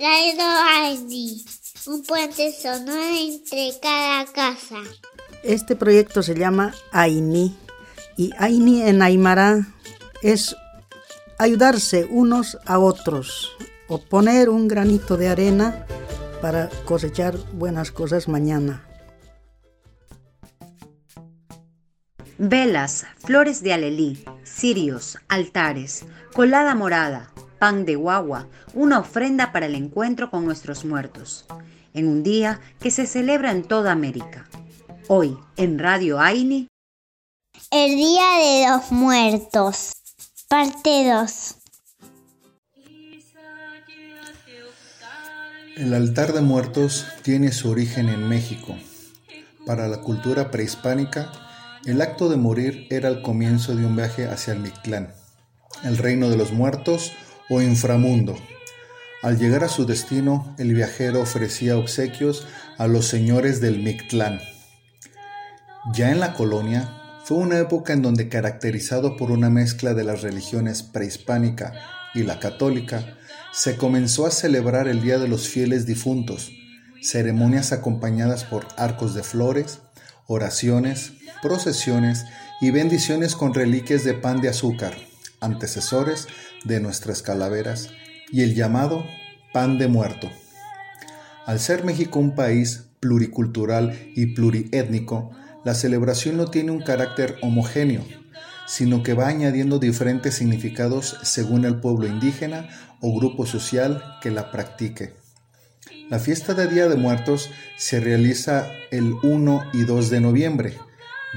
Radio Aini, un puente sonoro entre cada casa. Este proyecto se llama Aini y Aini en Aymara es ayudarse unos a otros o poner un granito de arena para cosechar buenas cosas mañana. Velas, flores de alelí, cirios, altares, colada morada, pan de guagua, una ofrenda para el encuentro con nuestros muertos, en un día que se celebra en toda América. Hoy, en Radio Aini, El Día de los Muertos, parte 2. El altar de muertos tiene su origen en México. Para la cultura prehispánica, el acto de morir era el comienzo de un viaje hacia el Mictlán, el reino de los muertos o inframundo. Al llegar a su destino, el viajero ofrecía obsequios a los señores del Mictlán. Ya en la colonia, fue una época en donde caracterizado por una mezcla de las religiones prehispánica y la católica, se comenzó a celebrar el Día de los Fieles Difuntos, ceremonias acompañadas por arcos de flores, oraciones, procesiones y bendiciones con reliquias de pan de azúcar, antecesores de nuestras calaveras, y el llamado pan de muerto. Al ser México un país pluricultural y pluriétnico, la celebración no tiene un carácter homogéneo, sino que va añadiendo diferentes significados según el pueblo indígena o grupo social que la practique. La fiesta de Día de Muertos se realiza el 1 y 2 de noviembre,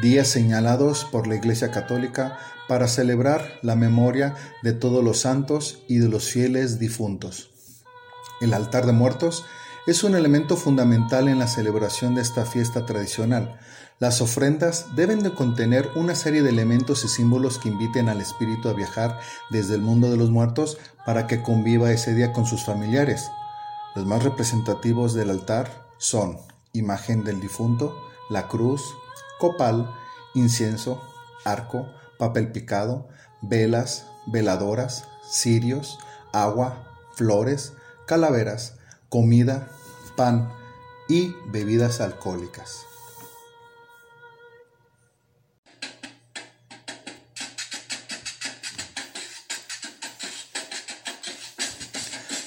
días señalados por la Iglesia Católica para celebrar la memoria de todos los santos y de los fieles difuntos. El altar de muertos es un elemento fundamental en la celebración de esta fiesta tradicional. Las ofrendas deben de contener una serie de elementos y símbolos que inviten al espíritu a viajar desde el mundo de los muertos para que conviva ese día con sus familiares. Los más representativos del altar son imagen del difunto, la cruz, copal, incienso, arco, papel picado, velas, veladoras, cirios, agua, flores, calaveras, comida, pan y bebidas alcohólicas.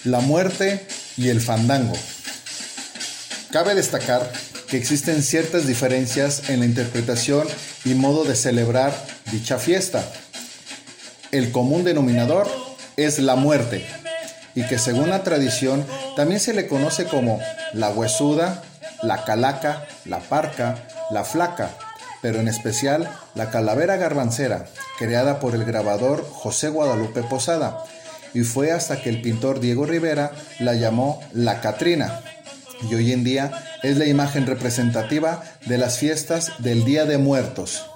La muerte y el fandango. Cabe destacar que existen ciertas diferencias en la interpretación y modo de celebrar dicha fiesta. El común denominador es la muerte y que según la tradición también se le conoce como la huesuda, la calaca, la parca, la flaca, pero en especial la calavera garbancera, creada por el grabador José Guadalupe Posada, y fue hasta que el pintor Diego Rivera la llamó la Catrina, y hoy en día es la imagen representativa de las fiestas del Día de Muertos.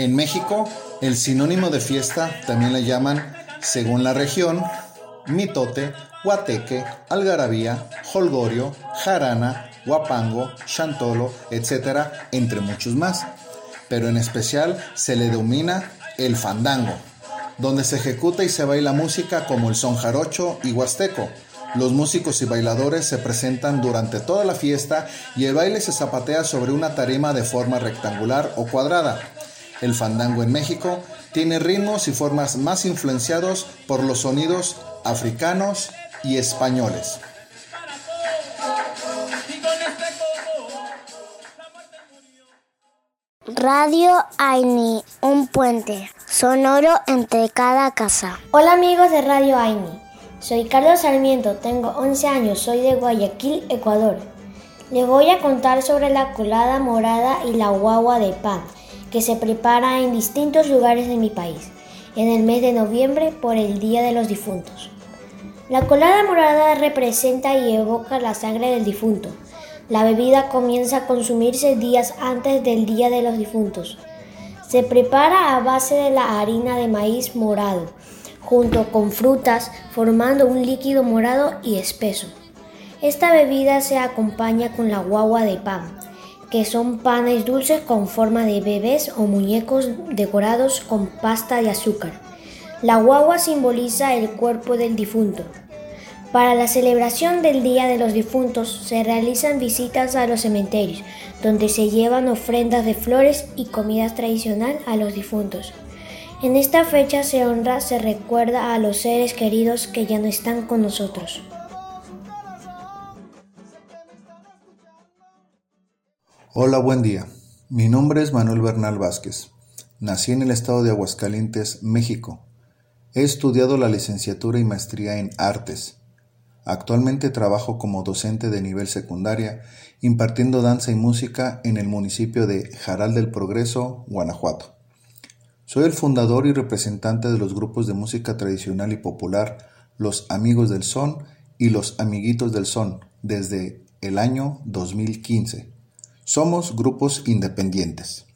En México, el sinónimo de fiesta también le llaman, según la región, mitote, guateque, algarabía, holgorio, jarana, guapango, chantolo, etc., entre muchos más. Pero en especial se le denomina el fandango, donde se ejecuta y se baila música como el son jarocho y huasteco. Los músicos y bailadores se presentan durante toda la fiesta y el baile se zapatea sobre una tarima de forma rectangular o cuadrada. El fandango en México tiene ritmos y formas más influenciados por los sonidos africanos y españoles. Radio Aini, un puente sonoro entre cada casa. Hola amigos de Radio Aini, soy Carlos Sarmiento, tengo 11 años, soy de Guayaquil, Ecuador. Les voy a contar sobre la colada morada y la guagua de pan, que se prepara en distintos lugares de mi país, en el mes de noviembre por el Día de los Difuntos. La colada morada representa y evoca la sangre del difunto. La bebida comienza a consumirse días antes del Día de los Difuntos. Se prepara a base de la harina de maíz morado, junto con frutas, formando un líquido morado y espeso. Esta bebida se acompaña con la guagua de pan, que son panes dulces con forma de bebés o muñecos decorados con pasta de azúcar. La guagua simboliza el cuerpo del difunto. Para la celebración del Día de los Difuntos se realizan visitas a los cementerios, donde se llevan ofrendas de flores y comida tradicional a los difuntos. En esta fecha se honra, se recuerda a los seres queridos que ya no están con nosotros. Hola, buen día. Mi nombre es Manuel Bernal Vázquez. Nací en el estado de Aguascalientes, México. He estudiado la licenciatura y maestría en artes. Actualmente trabajo como docente de nivel secundaria, impartiendo danza y música en el municipio de Jaral del Progreso, Guanajuato. Soy el fundador y representante de los grupos de música tradicional y popular Los Amigos del Son y Los Amiguitos del Son desde el año 2015. Somos grupos independientes.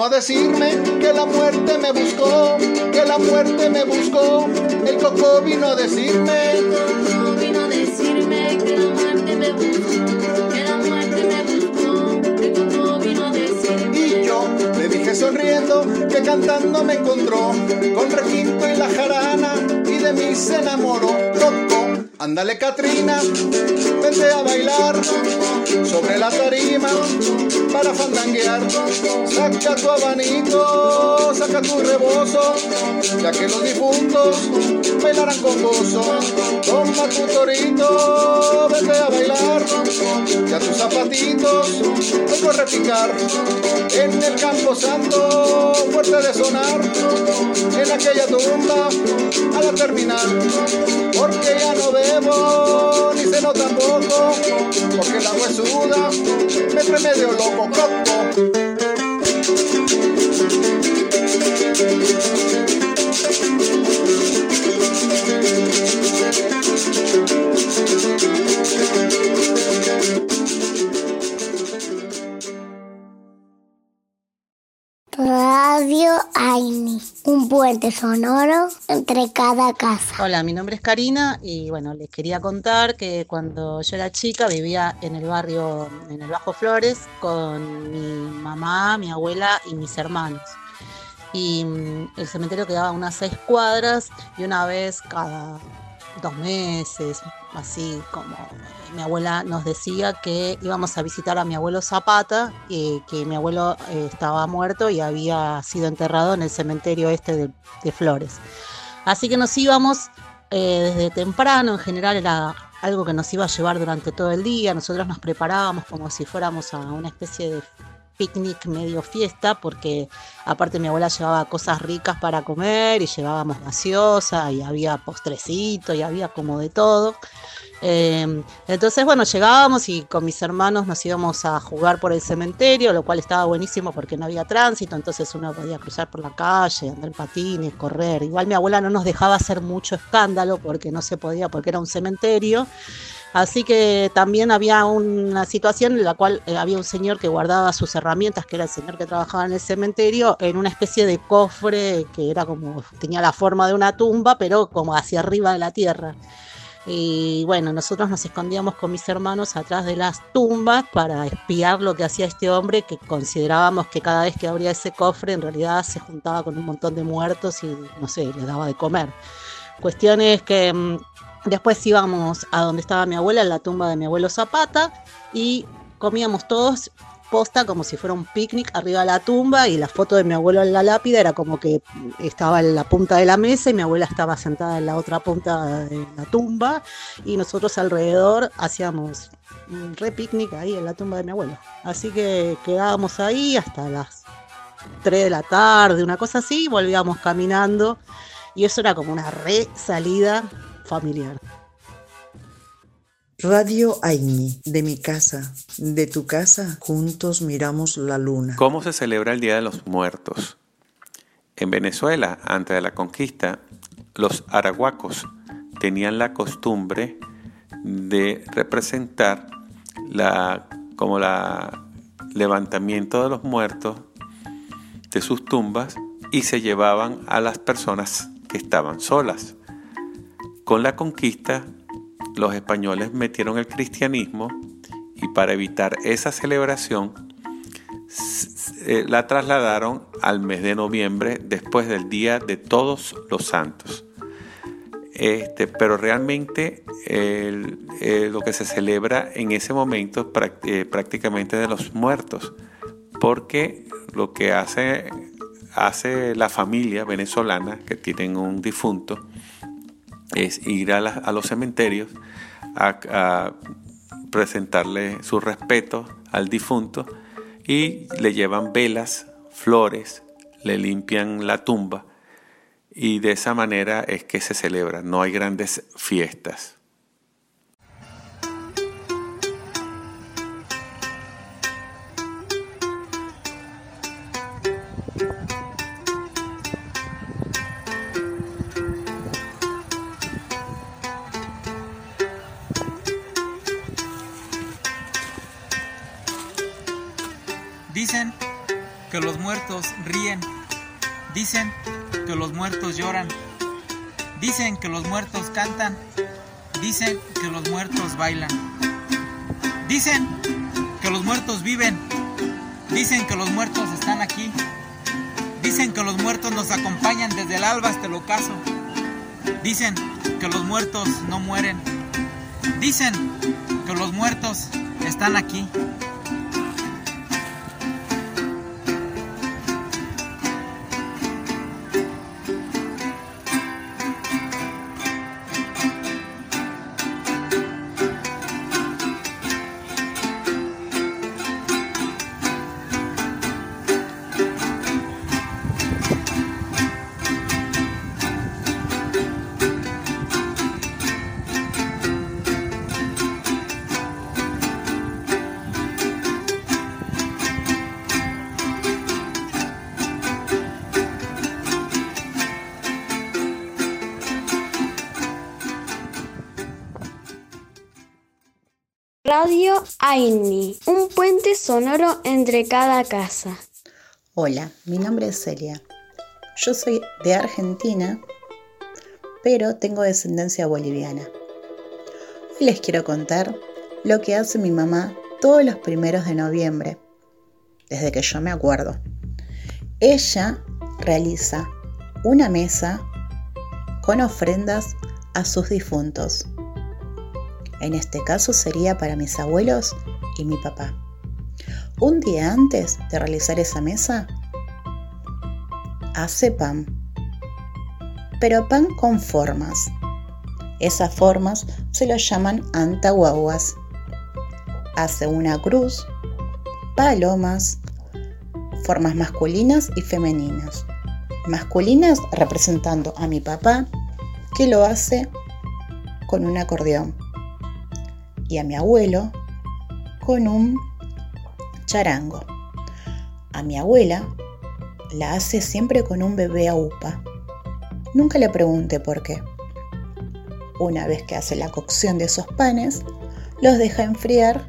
Vino a decirme que la muerte me buscó, que la muerte me buscó. El coco vino a decirme. El coco vino a decirme que la muerte me buscó, que la muerte me buscó. El coco vino a decirme. Y yo le dije sonriendo que cantando me encontró con requinto y la jarana y de mí se enamoró. Coco, ándale Catrina, vente a bailar sobre la tarima para fandanguear. Saca tu abanico, saca tu rebozo, ya que los difuntos bailarán con gozo. Toma tu torito, vete a bailar, ya tus zapatitos vengo a repicar. En el campo santo, fuerte de sonar, en aquella tumba a la terminal, porque ya no bebo ni ceno tampoco, porque me trae medio loco, sonoro entre cada casa. Hola, mi nombre es Karina y bueno, les quería contar que cuando yo era chica vivía en el barrio, en el Bajo Flores, con mi mamá, mi abuela y mis hermanos. Y mm, el cementerio quedaba unas seis cuadras y una vez cada dos meses, así como mi abuela nos decía que íbamos a visitar a mi abuelo Zapata, y que mi abuelo eh, estaba muerto y había sido enterrado en el cementerio este de, de Flores. Así que nos íbamos eh, desde temprano, en general era algo que nos iba a llevar durante todo el día, nosotros nos preparábamos como si fuéramos a una especie de picnic medio fiesta, porque aparte mi abuela llevaba cosas ricas para comer y llevábamos gaseosa y había postrecito y había como de todo. Eh, entonces, bueno, llegábamos y con mis hermanos nos íbamos a jugar por el cementerio, lo cual estaba buenísimo porque no había tránsito, entonces uno podía cruzar por la calle, andar en patines, correr. Igual mi abuela no nos dejaba hacer mucho escándalo porque no se podía, porque era un cementerio. Así que también había una situación en la cual eh, había un señor que guardaba sus herramientas, que era el señor que trabajaba en el cementerio, en una especie de cofre que era como, tenía la forma de una tumba, pero como hacia arriba de la tierra. Y bueno, nosotros nos escondíamos con mis hermanos atrás de las tumbas para espiar lo que hacía este hombre, que considerábamos que cada vez que abría ese cofre en realidad se juntaba con un montón de muertos y no sé, le daba de comer. Cuestión es que mm, después íbamos a donde estaba mi abuela, en la tumba de mi abuelo Zapata, y comíamos todos posta como si fuera un picnic arriba de la tumba y la foto de mi abuelo en la lápida era como que estaba en la punta de la mesa y mi abuela estaba sentada en la otra punta de la tumba y nosotros alrededor hacíamos un re picnic ahí en la tumba de mi abuelo. Así que quedábamos ahí hasta las 3 de la tarde, una cosa así, y volvíamos caminando y eso era como una re salida familiar. Radio Aini, de mi casa, de tu casa, juntos miramos la luna. ¿Cómo se celebra el Día de los Muertos? En Venezuela, antes de la conquista, los arahuacos tenían la costumbre de representar la, como la levantamiento de los muertos de sus tumbas y se llevaban a las personas que estaban solas. Con la conquista los españoles metieron el cristianismo y para evitar esa celebración eh, la trasladaron al mes de noviembre después del Día de Todos los Santos. Este, pero realmente eh, lo que se celebra en ese momento eh, prácticamente de los muertos, porque lo que hace, hace la familia venezolana que tienen un difunto, es ir a, los cementerios a, presentarle su respeto al difunto y le llevan velas, flores, le limpian la tumba y de esa manera es que se celebra, no hay grandes fiestas. Los muertos ríen. Dicen que los muertos lloran. Dicen que los muertos cantan. Dicen que los muertos bailan. Dicen que los muertos viven. Dicen que los muertos están aquí. Dicen que los muertos nos acompañan desde el alba hasta el ocaso. Dicen que los muertos no mueren. Dicen que los muertos están aquí. Radio Aini, un puente sonoro entre cada casa. Hola, mi nombre es Celia. Yo soy de Argentina, pero tengo descendencia boliviana. Hoy les quiero contar lo que hace mi mamá todos los primeros de noviembre, desde que yo me acuerdo. Ella realiza una mesa con ofrendas a sus difuntos en este caso sería para mis abuelos y mi papá. Un día antes de realizar esa mesa, hace pan, pero pan con formas. Esas formas se lo llaman antahuaguas. Hace una cruz, palomas, formas masculinas y femeninas. Masculinas representando a mi papá, que lo hace con un acordeón y a mi abuelo con un charango. A mi abuela la hace siempre con un bebé a upa. Nunca le pregunté por qué. Una vez que hace la cocción de esos panes, los deja enfriar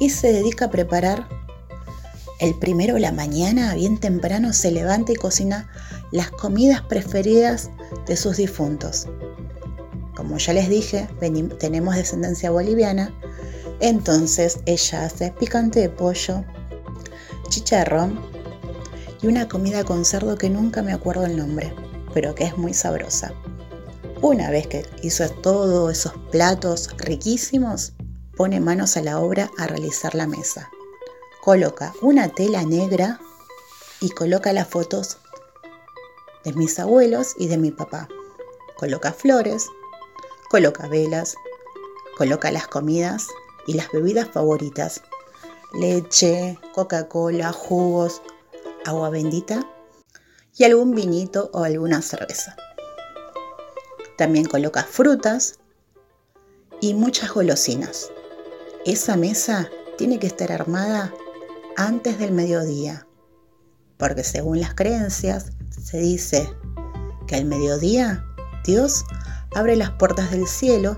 y se dedica a preparar. El primero de la mañana, bien temprano, se levanta y cocina las comidas preferidas de sus difuntos como ya les dije, tenemos descendencia boliviana, entonces ella hace picante de pollo, chicharrón y una comida con cerdo que nunca me acuerdo el nombre, pero que es muy sabrosa. Una vez que hizo todos esos platos riquísimos, pone manos a la obra a realizar la mesa, coloca una tela negra y coloca las fotos de mis abuelos y de mi papá. Coloca flores, coloca velas, coloca las comidas y las bebidas favoritas. Leche, Coca-Cola, jugos, agua bendita y algún vinito o alguna cerveza. También coloca frutas y muchas golosinas. Esa mesa tiene que estar armada antes del mediodía, porque según las creencias se dice que al mediodía Dios abre las puertas del cielo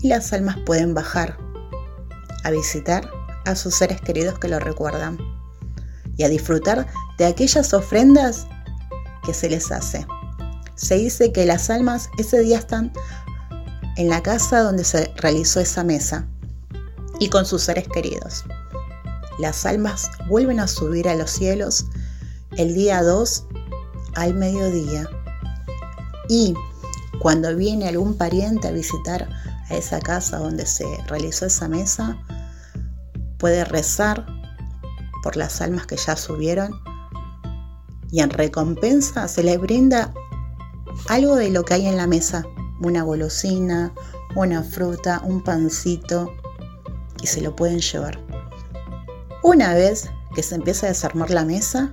y las almas pueden bajar a visitar a sus seres queridos que lo recuerdan y a disfrutar de aquellas ofrendas que se les hace. Se dice que las almas ese día están en la casa donde se realizó esa mesa y con sus seres queridos. Las almas vuelven a subir a los cielos el día 2 al mediodía y cuando viene algún pariente a visitar a esa casa donde se realizó esa mesa, puede rezar por las almas que ya subieron y en recompensa se le brinda algo de lo que hay en la mesa, una golosina, una fruta, un pancito y se lo pueden llevar. Una vez que se empieza a desarmar la mesa,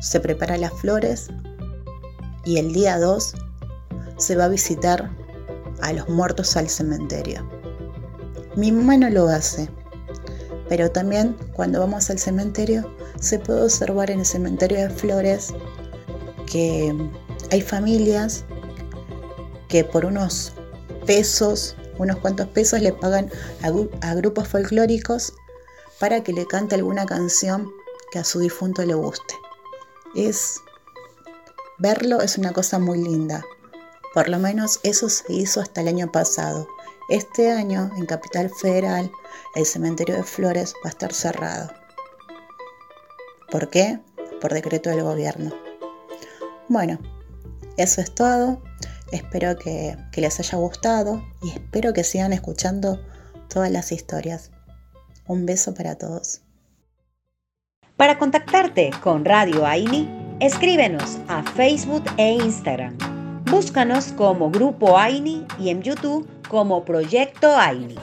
se prepara las flores y el día 2 se va a visitar a los muertos al cementerio. Mi mamá no lo hace, pero también cuando vamos al cementerio se puede observar en el cementerio de flores que hay familias que por unos pesos, unos cuantos pesos le pagan a, grupos folclóricos para que le cante alguna canción que a su difunto le guste. Es verlo es una cosa muy linda. Por lo menos eso se hizo hasta el año pasado. Este año en Capital Federal el cementerio de Flores va a estar cerrado. ¿Por qué? Por decreto del gobierno. Bueno, eso es todo. Espero que, les haya gustado y espero que sigan escuchando todas las historias. Un beso para todos. Para contactarte con Radio Aini, escríbenos a Facebook e Instagram. Búscanos como Grupo Aini y en YouTube como Proyecto Aini.